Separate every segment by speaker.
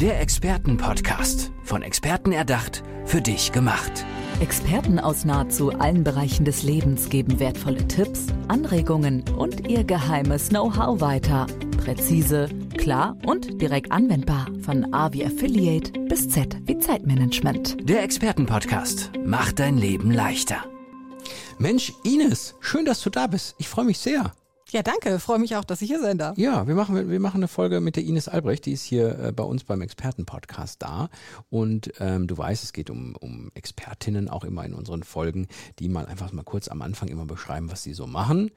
Speaker 1: Der Expertenpodcast. Von Experten erdacht, für dich gemacht.
Speaker 2: Experten aus nahezu allen Bereichen des Lebens geben wertvolle Tipps, Anregungen und ihr geheimes Know-how weiter. Präzise, klar und direkt anwendbar. Von A wie Affiliate bis Z wie Zeitmanagement.
Speaker 1: Der Expertenpodcast macht dein Leben leichter.
Speaker 3: Mensch, Ines, schön, dass du da bist. Ich freue mich sehr.
Speaker 4: Ja, danke. Freue mich auch, dass ich hier sein darf.
Speaker 3: Ja, wir machen, wir machen eine Folge mit der Ines Albrecht, die ist hier äh, bei uns beim Expertenpodcast da. Und ähm, du weißt, es geht um, um Expertinnen auch immer in unseren Folgen, die mal einfach mal kurz am Anfang immer beschreiben, was sie so machen.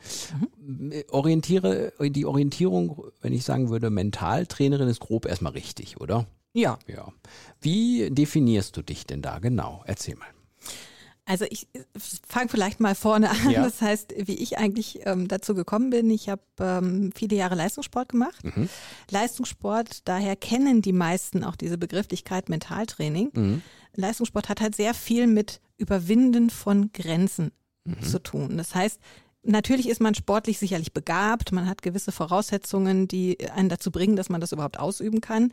Speaker 3: Mhm. Orientiere, die Orientierung, wenn ich sagen würde, Mentaltrainerin ist grob erstmal richtig, oder?
Speaker 4: Ja.
Speaker 3: Ja. Wie definierst du dich denn da genau? Erzähl mal.
Speaker 4: Also ich fange vielleicht mal vorne an. Ja. Das heißt, wie ich eigentlich ähm, dazu gekommen bin. Ich habe ähm, viele Jahre Leistungssport gemacht. Mhm. Leistungssport, daher kennen die meisten auch diese Begrifflichkeit Mentaltraining. Mhm. Leistungssport hat halt sehr viel mit Überwinden von Grenzen mhm. zu tun. Das heißt, Natürlich ist man sportlich sicherlich begabt, man hat gewisse Voraussetzungen, die einen dazu bringen, dass man das überhaupt ausüben kann.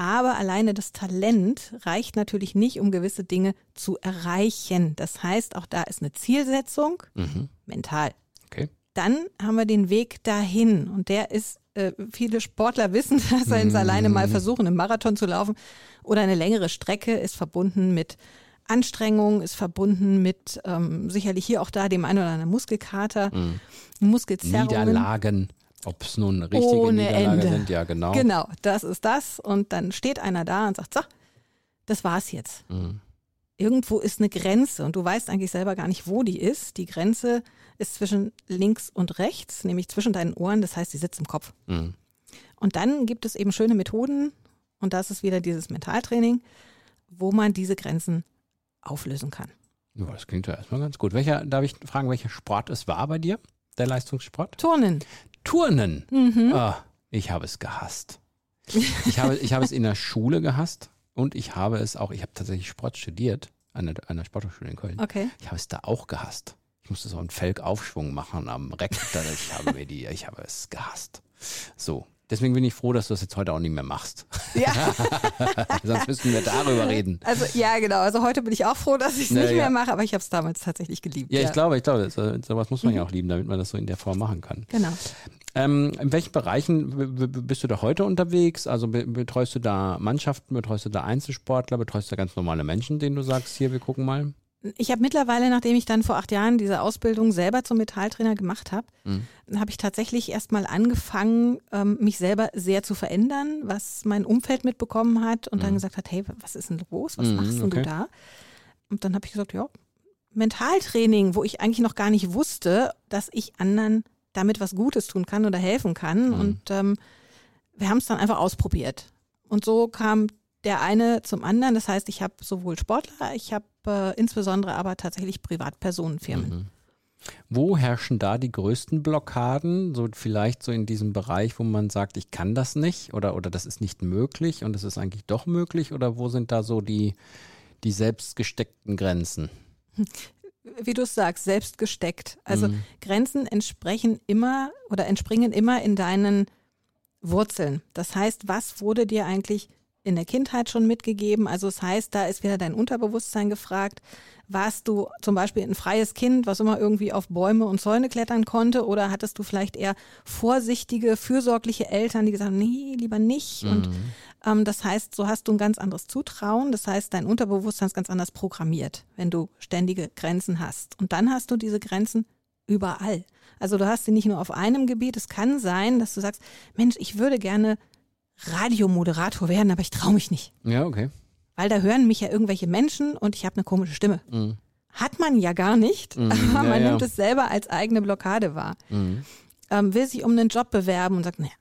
Speaker 4: Aber alleine das Talent reicht natürlich nicht, um gewisse Dinge zu erreichen. Das heißt, auch da ist eine Zielsetzung mhm. mental.
Speaker 3: Okay.
Speaker 4: Dann haben wir den Weg dahin und der ist, äh, viele Sportler wissen, dass sie mhm. alleine mal versuchen, einen Marathon zu laufen oder eine längere Strecke ist verbunden mit Anstrengung, ist verbunden mit ähm, sicherlich hier auch da dem einen oder anderen Muskelkater, mhm. Muskelzerrungen.
Speaker 3: Niederlagen. Ob es nun richtige
Speaker 4: Ohne
Speaker 3: Niederlage
Speaker 4: Ende.
Speaker 3: sind, ja genau.
Speaker 4: Genau, das ist das. Und dann steht einer da und sagt, so, das war's jetzt.
Speaker 3: Mhm.
Speaker 4: Irgendwo ist eine Grenze und du weißt eigentlich selber gar nicht, wo die ist. Die Grenze ist zwischen links und rechts, nämlich zwischen deinen Ohren, das heißt, sie sitzt im Kopf.
Speaker 3: Mhm.
Speaker 4: Und dann gibt es eben schöne Methoden und das ist wieder dieses Mentaltraining, wo man diese Grenzen auflösen kann.
Speaker 3: Ja, das klingt ja erstmal ganz gut. Welcher, darf ich fragen, welcher Sport es war bei dir? Der Leistungssport?
Speaker 4: Turnen.
Speaker 3: Turnen.
Speaker 4: Mhm.
Speaker 3: Ah, ich habe es gehasst. Ich habe, ich habe es in der Schule gehasst und ich habe es auch, ich habe tatsächlich Sport studiert an der, an der Sporthochschule in Köln.
Speaker 4: Okay.
Speaker 3: Ich habe es da auch gehasst. Ich musste so einen Felgaufschwung machen am Reck. Ich habe mir die, ich habe es gehasst. So. Deswegen bin ich froh, dass du das jetzt heute auch nicht mehr machst.
Speaker 4: Ja.
Speaker 3: Sonst müssten wir darüber reden.
Speaker 4: Also ja, genau. Also heute bin ich auch froh, dass ich es
Speaker 3: Na,
Speaker 4: nicht
Speaker 3: ja.
Speaker 4: mehr mache, aber ich habe es damals tatsächlich geliebt.
Speaker 3: Ja, ich glaube, ich glaube, so, sowas muss man ja auch lieben, damit man das so in der Form machen kann.
Speaker 4: Genau.
Speaker 3: Ähm, in welchen Bereichen bist du da heute unterwegs? Also be- betreust du da Mannschaften, betreust du da Einzelsportler, betreust du da ganz normale Menschen, denen du sagst, hier, wir gucken mal?
Speaker 4: Ich habe mittlerweile, nachdem ich dann vor acht Jahren diese Ausbildung selber zum Metalltrainer gemacht habe,
Speaker 3: Mhm.
Speaker 4: habe ich tatsächlich erstmal angefangen, ähm, mich selber sehr zu verändern, was mein Umfeld mitbekommen hat und dann gesagt hat, hey, was ist denn los? Was
Speaker 3: Mhm,
Speaker 4: machst
Speaker 3: okay.
Speaker 4: du da? Und dann habe ich gesagt, ja, Mentaltraining, wo ich eigentlich noch gar nicht wusste, dass ich anderen damit was Gutes tun kann oder helfen kann. Und ähm, wir haben es dann einfach ausprobiert. Und so kam der eine zum anderen. Das heißt, ich habe sowohl Sportler, ich habe äh, insbesondere aber tatsächlich Privatpersonenfirmen.
Speaker 3: Wo herrschen da die größten Blockaden? So vielleicht so in diesem Bereich, wo man sagt, ich kann das nicht oder, oder das ist nicht möglich und es ist eigentlich doch möglich? Oder wo sind da so die, die selbst gesteckten Grenzen?
Speaker 4: Wie du es sagst, selbst gesteckt. Also
Speaker 3: Mhm.
Speaker 4: Grenzen entsprechen immer oder entspringen immer in deinen Wurzeln. Das heißt, was wurde dir eigentlich in der Kindheit schon mitgegeben? Also das heißt, da ist wieder dein Unterbewusstsein gefragt. Warst du zum Beispiel ein freies Kind, was immer irgendwie auf Bäume und Zäune klettern konnte? Oder hattest du vielleicht eher vorsichtige, fürsorgliche Eltern, die gesagt haben, nee, lieber nicht? Und ähm, das heißt, so hast du ein ganz anderes Zutrauen. Das heißt, dein Unterbewusstsein ist ganz anders programmiert, wenn du ständige Grenzen hast. Und dann hast du diese Grenzen überall. Also du hast sie nicht nur auf einem Gebiet. Es kann sein, dass du sagst, Mensch, ich würde gerne Radiomoderator werden, aber ich traue mich nicht.
Speaker 3: Ja, okay.
Speaker 4: Weil da hören mich ja irgendwelche Menschen und ich habe eine komische Stimme. Hat man ja gar nicht, aber
Speaker 3: Mhm. ja,
Speaker 4: man
Speaker 3: ja.
Speaker 4: nimmt es selber als eigene Blockade wahr.
Speaker 3: Mhm.
Speaker 4: Ähm, will sich um einen Job bewerben und sagt, naja,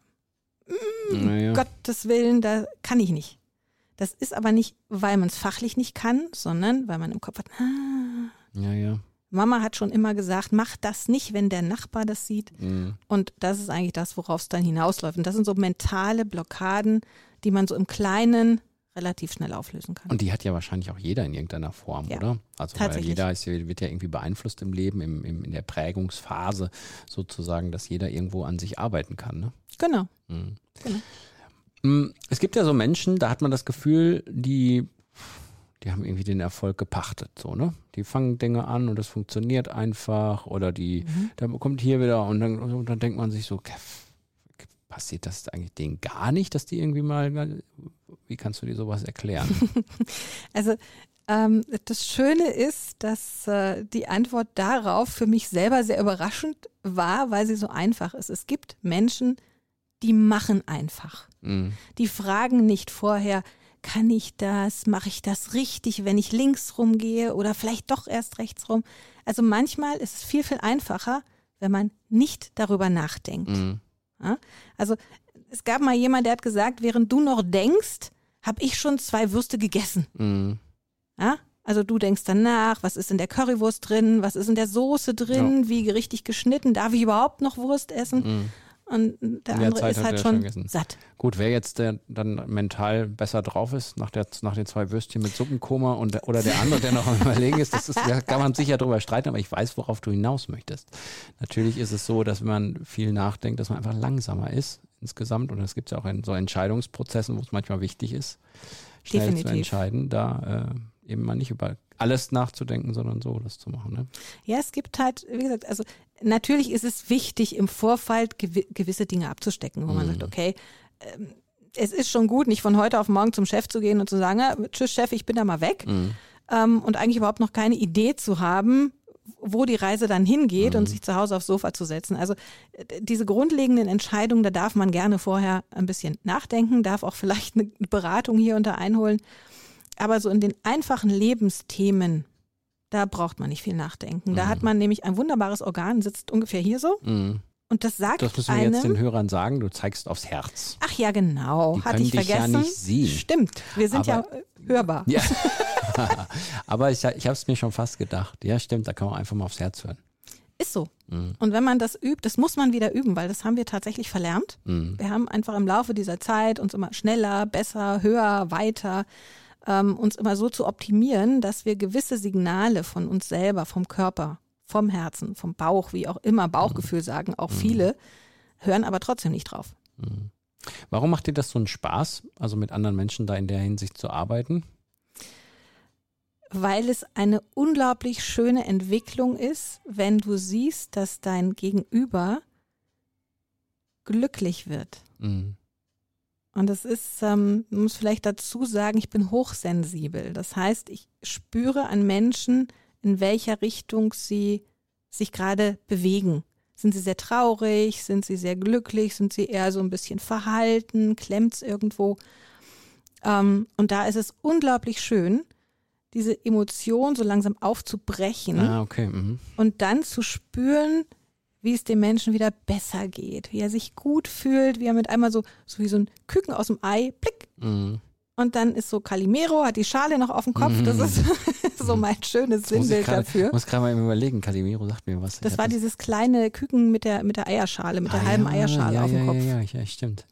Speaker 3: Naja.
Speaker 4: Gottes Willen, da kann ich nicht. Das ist aber nicht, weil man es fachlich nicht kann, sondern weil man im Kopf hat, ah,
Speaker 3: Ja, ja.
Speaker 4: Mama hat schon immer gesagt, mach das nicht, wenn der Nachbar das sieht.
Speaker 3: Mhm.
Speaker 4: Und das ist eigentlich das, worauf es dann hinausläuft. Und das sind so mentale Blockaden, die man so im Kleinen relativ schnell auflösen kann.
Speaker 3: Und die hat ja wahrscheinlich auch jeder in irgendeiner Form,
Speaker 4: Ja,
Speaker 3: oder? Also jeder ist, wird ja irgendwie beeinflusst im Leben, im, im, in der Prägungsphase sozusagen, dass jeder irgendwo an sich arbeiten kann. Ne?
Speaker 4: Genau.
Speaker 3: Mhm.
Speaker 4: Genau.
Speaker 3: Mm, Es gibt ja so Menschen, da hat man das Gefühl, die, die haben irgendwie den Erfolg gepachtet, so, ne? Die fangen Dinge an und das funktioniert einfach oder die, da kommt hier wieder und dann, und dann denkt man sich so, "Kev, passiert das eigentlich denen gar nicht, dass die irgendwie mal, wie kannst du dir sowas erklären?
Speaker 4: Also ähm, das Schöne ist, dass äh, die Antwort darauf für mich selber sehr überraschend war, weil sie so einfach ist. Es gibt Menschen, die machen einfach.
Speaker 3: Mm,
Speaker 4: Die fragen nicht vorher, kann ich das, mache ich das richtig, wenn ich links rumgehe oder vielleicht doch erst rechts rum. Also manchmal ist es viel, viel einfacher, wenn man nicht darüber nachdenkt.
Speaker 3: mm,
Speaker 4: Ja? Also es gab mal jemand, der hat gesagt, während du noch denkst, habe ich schon zwei Würste gegessen.
Speaker 3: mm.
Speaker 4: Ja? Also du denkst dann nach, was ist in der Currywurst drin, was ist in der Soße drin, wie richtig geschnitten, darf ich überhaupt noch Wurst essen?
Speaker 3: Mm.
Speaker 4: Und der andere
Speaker 3: Zeit
Speaker 4: ist halt schon
Speaker 3: schon
Speaker 4: satt.
Speaker 3: Gut, wer jetzt der, dann mental besser drauf ist, nach, der, nach den zwei Würstchen mit Suppenkoma und, der- oder der andere, der noch am Überlegen ist, das ist, da kann man sicher drüber streiten, aber ich weiß, worauf du hinaus möchtest. Natürlich ist es so, dass wenn man viel nachdenkt, dass man einfach langsamer ist insgesamt und das gibt es ja auch in so Entscheidungsprozessen, wo es manchmal wichtig ist, schnell zu
Speaker 4: Definitiv.
Speaker 3: entscheiden, da äh, eben mal nicht über alles nachzudenken, sondern so das zu machen. Ne?
Speaker 4: Ja, es gibt halt, wie gesagt, also natürlich ist es wichtig, im gewi gewisse Dinge abzustecken, wo man
Speaker 3: Mhm.
Speaker 4: sagt, okay, ähm, es ist schon gut, nicht von heute auf morgen zum Chef zu gehen und zu sagen, ja, tschüss Chef, ich bin da mal weg.
Speaker 3: Mhm.
Speaker 4: Ähm, und eigentlich überhaupt noch keine Idee zu haben, wo die Reise dann hingeht
Speaker 3: Mhm.
Speaker 4: und sich zu Hause aufs Sofa zu setzen. Also diese grundlegenden Entscheidungen, da darf man gerne vorher ein bisschen nachdenken, darf auch vielleicht eine Beratung hier unter einholen. Aber so in den einfachen Lebensthemen, da braucht man nicht viel nachdenken. Da
Speaker 3: Mhm.
Speaker 4: hat man nämlich ein wunderbares Organ, sitzt ungefähr hier so
Speaker 3: Mhm.
Speaker 4: und das sagt
Speaker 3: Das müssen wir
Speaker 4: einem,
Speaker 3: jetzt den Hörern sagen, du zeigst aufs Herz.
Speaker 4: ach ja genau,
Speaker 3: Die
Speaker 4: hatte ich
Speaker 3: dich ja
Speaker 4: vergessen.
Speaker 3: nicht sehen.
Speaker 4: Stimmt, wir sind
Speaker 3: Aber-
Speaker 4: ja äh, hörbar.
Speaker 3: Ja. Aber ich, ich habe es mir schon fast gedacht. Ja, stimmt, da kann man einfach mal aufs Herz hören.
Speaker 4: Ist so.
Speaker 3: Mhm.
Speaker 4: Und wenn man das übt, das muss man wieder üben, weil das haben wir tatsächlich verlernt.
Speaker 3: Mhm.
Speaker 4: Wir haben einfach im Laufe dieser Zeit uns immer schneller, besser, höher, weiter, ähm, uns immer so zu optimieren, dass wir gewisse Signale von uns selber, vom Körper, vom Herzen, vom Bauch, wie auch immer, Bauchgefühl sagen, auch viele, hören aber trotzdem nicht drauf.
Speaker 3: Mhm. Warum macht dir das so einen Spaß, also mit anderen Menschen da in der Hinsicht zu arbeiten?
Speaker 4: Weil es eine unglaublich schöne Entwicklung ist, wenn du siehst, dass dein Gegenüber glücklich wird.
Speaker 3: Mhm.
Speaker 4: Und das ist, ähm, man muss vielleicht dazu sagen, ich bin hochsensibel. Das heißt, ich spüre an Menschen, in welcher Richtung sie sich gerade bewegen. Sind sie sehr traurig? Sind sie sehr glücklich? Sind sie eher so ein bisschen verhalten? Klemmt's irgendwo? Ähm, und da ist es unglaublich schön, diese Emotion so langsam aufzubrechen
Speaker 3: Ah, okay. Mhm.
Speaker 4: und dann zu spüren, wie es dem Menschen wieder besser geht, wie er sich gut fühlt, wie er mit einmal so, so wie so ein Küken aus dem Ei, plick,
Speaker 3: Mhm.
Speaker 4: und dann ist so Calimero, hat die Schale noch auf dem Kopf, das ist so mein schönes
Speaker 3: ich
Speaker 4: Sinnbild dafür.
Speaker 3: muss gerade mal eben überlegen, Calimero sagt mir was.
Speaker 4: Das
Speaker 3: Ich
Speaker 4: war
Speaker 3: hab
Speaker 4: dieses kleine Küken mit der, mit der Eierschale, mit der
Speaker 3: Ah,
Speaker 4: halben
Speaker 3: ja,
Speaker 4: Eierschale
Speaker 3: ja,
Speaker 4: auf dem
Speaker 3: ja,
Speaker 4: Kopf.
Speaker 3: Ja, ja, ja, stimmt.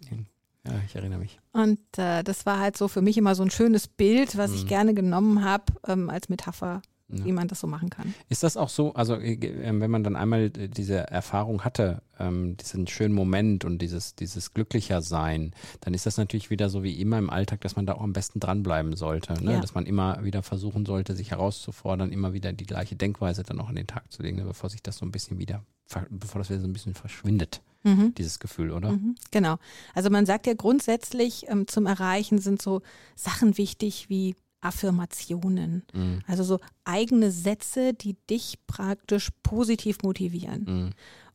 Speaker 3: Ja, ich erinnere mich.
Speaker 4: Und äh, das war halt so für mich immer so ein schönes Bild, was ich
Speaker 3: Mhm.
Speaker 4: gerne genommen habe ähm, als Metapher,
Speaker 3: Ja.
Speaker 4: wie man das so machen kann.
Speaker 3: Ist das auch so, also äh, äh, wenn man dann einmal äh, diese Erfahrung hatte, ähm, diesen schönen Moment und dieses, dieses glücklicher sein, dann ist das natürlich wieder so wie immer im Alltag, dass man da auch am besten dranbleiben sollte. Ne?
Speaker 4: Ja.
Speaker 3: Dass man immer wieder versuchen sollte, sich herauszufordern, immer wieder die gleiche Denkweise dann auch an den Tag zu legen, ne? bevor sich das so ein bisschen wieder, bevor das wieder so ein bisschen verschwindet,
Speaker 4: Mhm.
Speaker 3: dieses Gefühl, oder?
Speaker 4: Mhm, genau. Also man sagt ja grundsätzlich, ähm, zum Erreichen sind so Sachen wichtig wie Affirmationen.
Speaker 3: Mhm.
Speaker 4: Also so eigene Sätze, die dich praktisch positiv motivieren.
Speaker 3: Mhm.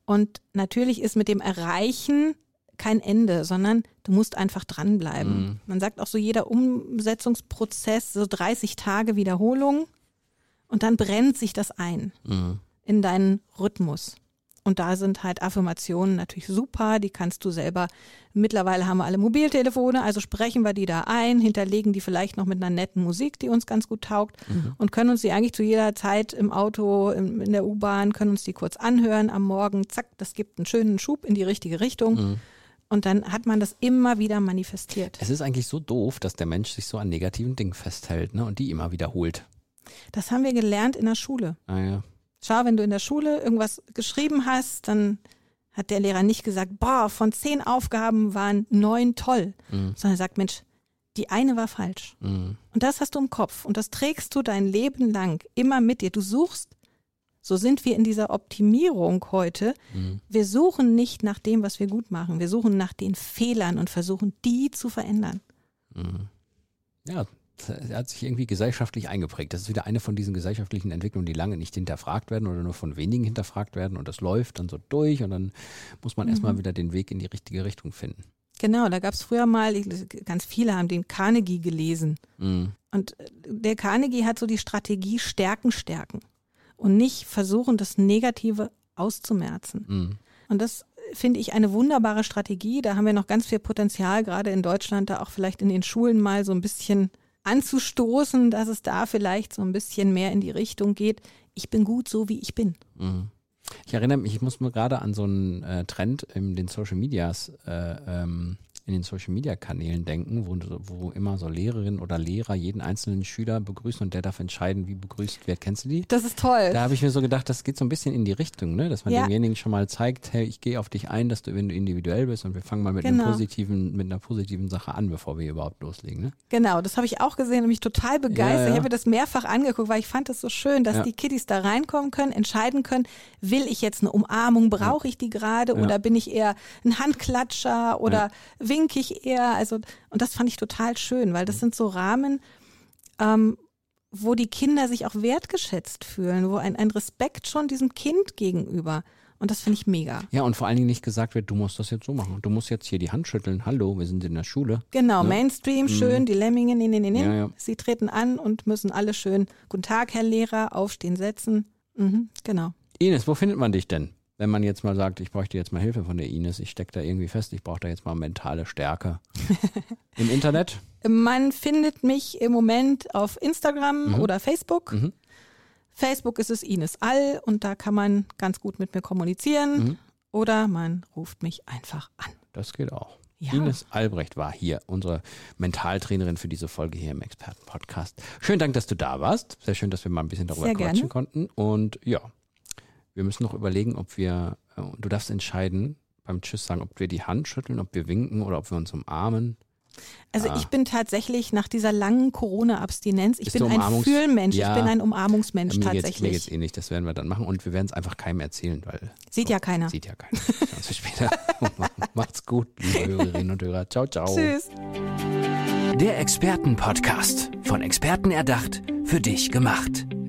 Speaker 4: Und natürlich ist mit dem Erreichen kein Ende, sondern du musst einfach dranbleiben.
Speaker 3: Mhm.
Speaker 4: Man sagt auch so, jeder Umsetzungsprozess, so 30 Tage Wiederholung und dann brennt sich das ein
Speaker 3: Mhm.
Speaker 4: in deinen Rhythmus. Und da sind halt Affirmationen natürlich super, die kannst du selber. Mittlerweile haben wir alle Mobiltelefone, also sprechen wir die da ein, hinterlegen die vielleicht noch mit einer netten Musik, die uns ganz gut taugt und können uns die eigentlich zu jeder Zeit im Auto, in der U-Bahn, können uns die kurz anhören am Morgen. Zack, das gibt einen schönen Schub in die richtige Richtung.
Speaker 3: Mhm.
Speaker 4: Und dann hat man das immer wieder manifestiert.
Speaker 3: Es ist eigentlich so doof, dass der Mensch sich so an negativen Dingen festhält ne? und die immer wiederholt.
Speaker 4: Das haben wir gelernt in der Schule.
Speaker 3: Ah, ja.
Speaker 4: Schau, wenn du in der Schule irgendwas geschrieben hast, dann hat der Lehrer nicht gesagt, boah, von zehn Aufgaben waren neun toll,
Speaker 3: Mhm.
Speaker 4: sondern er sagt, Mensch, die eine war falsch.
Speaker 3: Mhm.
Speaker 4: Und das hast du im Kopf und das trägst du dein Leben lang immer mit dir. Du suchst, so sind wir in dieser Optimierung heute.
Speaker 3: Mhm.
Speaker 4: Wir suchen nicht nach dem, was wir gut machen. Wir suchen nach den Fehlern und versuchen, die zu verändern.
Speaker 3: Mhm. Ja, das hat sich irgendwie gesellschaftlich eingeprägt. Das ist wieder eine von diesen gesellschaftlichen Entwicklungen, die lange nicht hinterfragt werden oder nur von wenigen hinterfragt werden und das läuft dann so durch und dann muss man erstmal wieder den Weg in die richtige Richtung finden.
Speaker 4: Genau, da gab es früher mal, ganz viele haben den Carnegie gelesen.
Speaker 3: Mhm.
Speaker 4: Und äh, der Carnegie hat so die Strategie Stärken, Stärken. Und nicht versuchen, das Negative auszumerzen.
Speaker 3: Mhm.
Speaker 4: Und das finde ich eine wunderbare Strategie. Da haben wir noch ganz viel Potenzial, gerade in Deutschland, da auch vielleicht in den Schulen mal so ein bisschen anzustoßen, dass es da vielleicht so ein bisschen mehr in die Richtung geht. Ich bin gut so, wie ich bin.
Speaker 3: Mhm. Ich erinnere mich, ich muss mir gerade an so einen äh, Trend in den Social Medias, äh, ähm, in den Social Media Kanälen denken, wo, wo immer so Lehrerinnen oder Lehrer jeden einzelnen Schüler begrüßen und der darf entscheiden, wie begrüßt wird. Kennst du die?
Speaker 4: Das ist toll.
Speaker 3: Da habe ich mir so gedacht, das geht so ein bisschen in die Richtung, ne? dass man
Speaker 4: Ja.
Speaker 3: demjenigen schon mal zeigt, hey, ich gehe auf dich ein, dass du, wenn du individuell bist und wir fangen mal mit
Speaker 4: Genau.
Speaker 3: einem positiven, mit einer positiven Sache an, bevor wir überhaupt loslegen. Ne?
Speaker 4: Genau, das habe ich auch gesehen und mich total begeistert.
Speaker 3: Ja, ja.
Speaker 4: Ich habe mir das mehrfach angeguckt, weil ich fand es so schön, dass die Kiddies da reinkommen können, entscheiden können, will ich jetzt eine Umarmung, brauche ich die gerade oder bin ich eher ein Handklatscher oder wink ich eher? Also, und das fand ich total schön, weil das sind so Rahmen, ähm, wo die Kinder sich auch wertgeschätzt fühlen, wo ein, ein Respekt schon diesem Kind gegenüber. Und das finde ich mega.
Speaker 3: Ja, und vor allen Dingen nicht gesagt wird, du musst das jetzt so machen. Du musst jetzt hier die Hand schütteln. Hallo, wir sind in der Schule.
Speaker 4: Genau,
Speaker 3: Ja.
Speaker 4: Mainstream, schön, die Lemminge, nee, nee, nee, nee.
Speaker 3: Mhm. Ja, ja.
Speaker 4: Sie treten an und müssen alle schön, guten Tag, Herr Lehrer, aufstehen, setzen. Mhm, genau.
Speaker 3: Ines, wo findet man dich denn? Wenn man jetzt mal sagt, ich bräuchte jetzt mal Hilfe von der Ines, ich stecke da irgendwie fest, ich brauche da jetzt mal mentale Stärke. Im Internet?
Speaker 4: Man findet mich im Moment auf Instagram
Speaker 3: Mhm.
Speaker 4: oder Facebook.
Speaker 3: Mhm.
Speaker 4: Facebook ist es Ines All und da kann man ganz gut mit mir kommunizieren.
Speaker 3: Mhm.
Speaker 4: Oder man ruft mich einfach an.
Speaker 3: Das geht auch.
Speaker 4: Ja.
Speaker 3: Ines Albrecht war hier, unsere Mentaltrainerin für diese Folge hier im Expertenpodcast. Schönen Dank, dass du da warst. Sehr schön, dass wir mal ein bisschen darüber
Speaker 4: Sehr
Speaker 3: quatschen
Speaker 4: gerne.
Speaker 3: konnten. Und ja, wir müssen noch überlegen, ob wir, äh, du darfst entscheiden beim Tschüss sagen, ob wir die Hand schütteln, ob wir winken oder ob wir uns umarmen.
Speaker 4: Also
Speaker 3: Ah.
Speaker 4: ich bin tatsächlich nach dieser langen Corona-Abstinenz, ich
Speaker 3: Bist
Speaker 4: bin ein Fühlmensch,
Speaker 3: Ja.
Speaker 4: ich bin ein Umarmungsmensch
Speaker 3: mir geht's, mir
Speaker 4: tatsächlich.
Speaker 3: geht's ähnlich, das werden wir dann machen und wir werden es einfach keinem erzählen, weil
Speaker 4: Sieht ja keiner.
Speaker 3: sieht ja keiner. Bis später. Macht's gut, liebe Hörerinnen und Hörer. Ciao, ciao.
Speaker 4: Tschüss.
Speaker 1: Der Expertenpodcast. Von Experten erdacht, für dich gemacht.